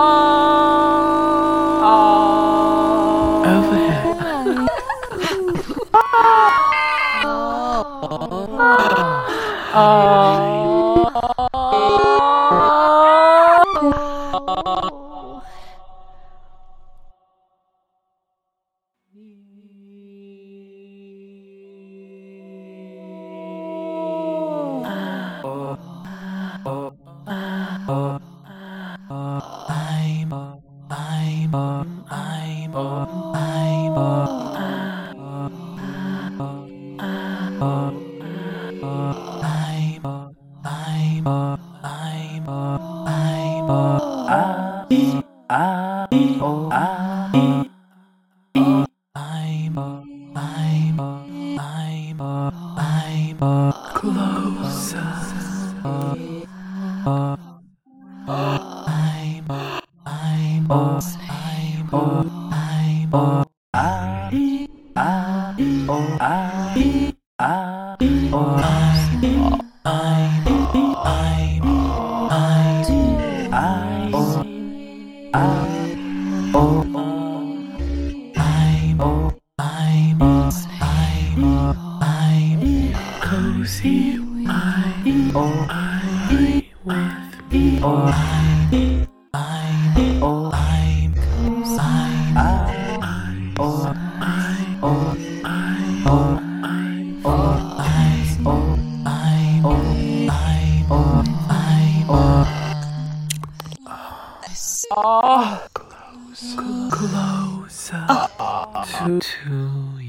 Oh. Overhead. oh. Closer. I'm, I'm, cozy. I, oh, I, with me, oh, I. Oh. close, closer, closer ah. to, to you.